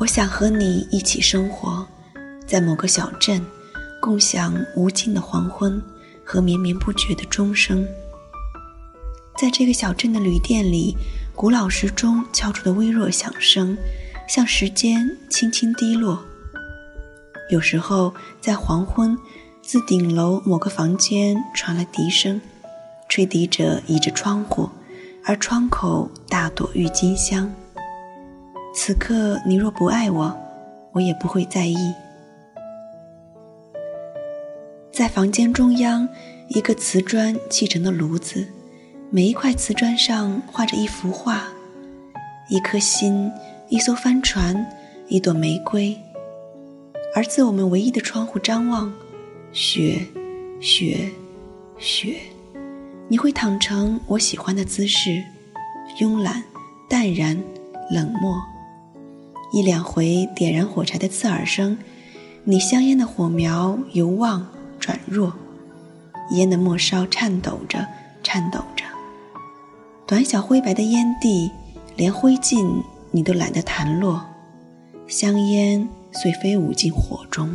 我想和你一起生活，在某个小镇，共享无尽的黄昏和绵绵不绝的钟声。在这个小镇的旅店里，古老时钟敲出的微弱响声，像时间轻轻滴落。有时候，在黄昏，自顶楼某个房间传来笛声，吹笛者倚着窗户，而窗口大朵郁金香。此刻你若不爱我，我也不会在意。在房间中央，一个瓷砖砌成的炉子，每一块瓷砖上画着一幅画：一颗心，一艘帆船，一朵玫瑰。而自我们唯一的窗户张望，雪，雪，雪。你会躺成我喜欢的姿势，慵懒、淡然、冷漠。一两回点燃火柴的刺耳声，你香烟的火苗由旺转弱，烟的末梢颤抖着，颤抖着。短小灰白的烟蒂，连灰烬你都懒得弹落，香烟遂飞舞进火中。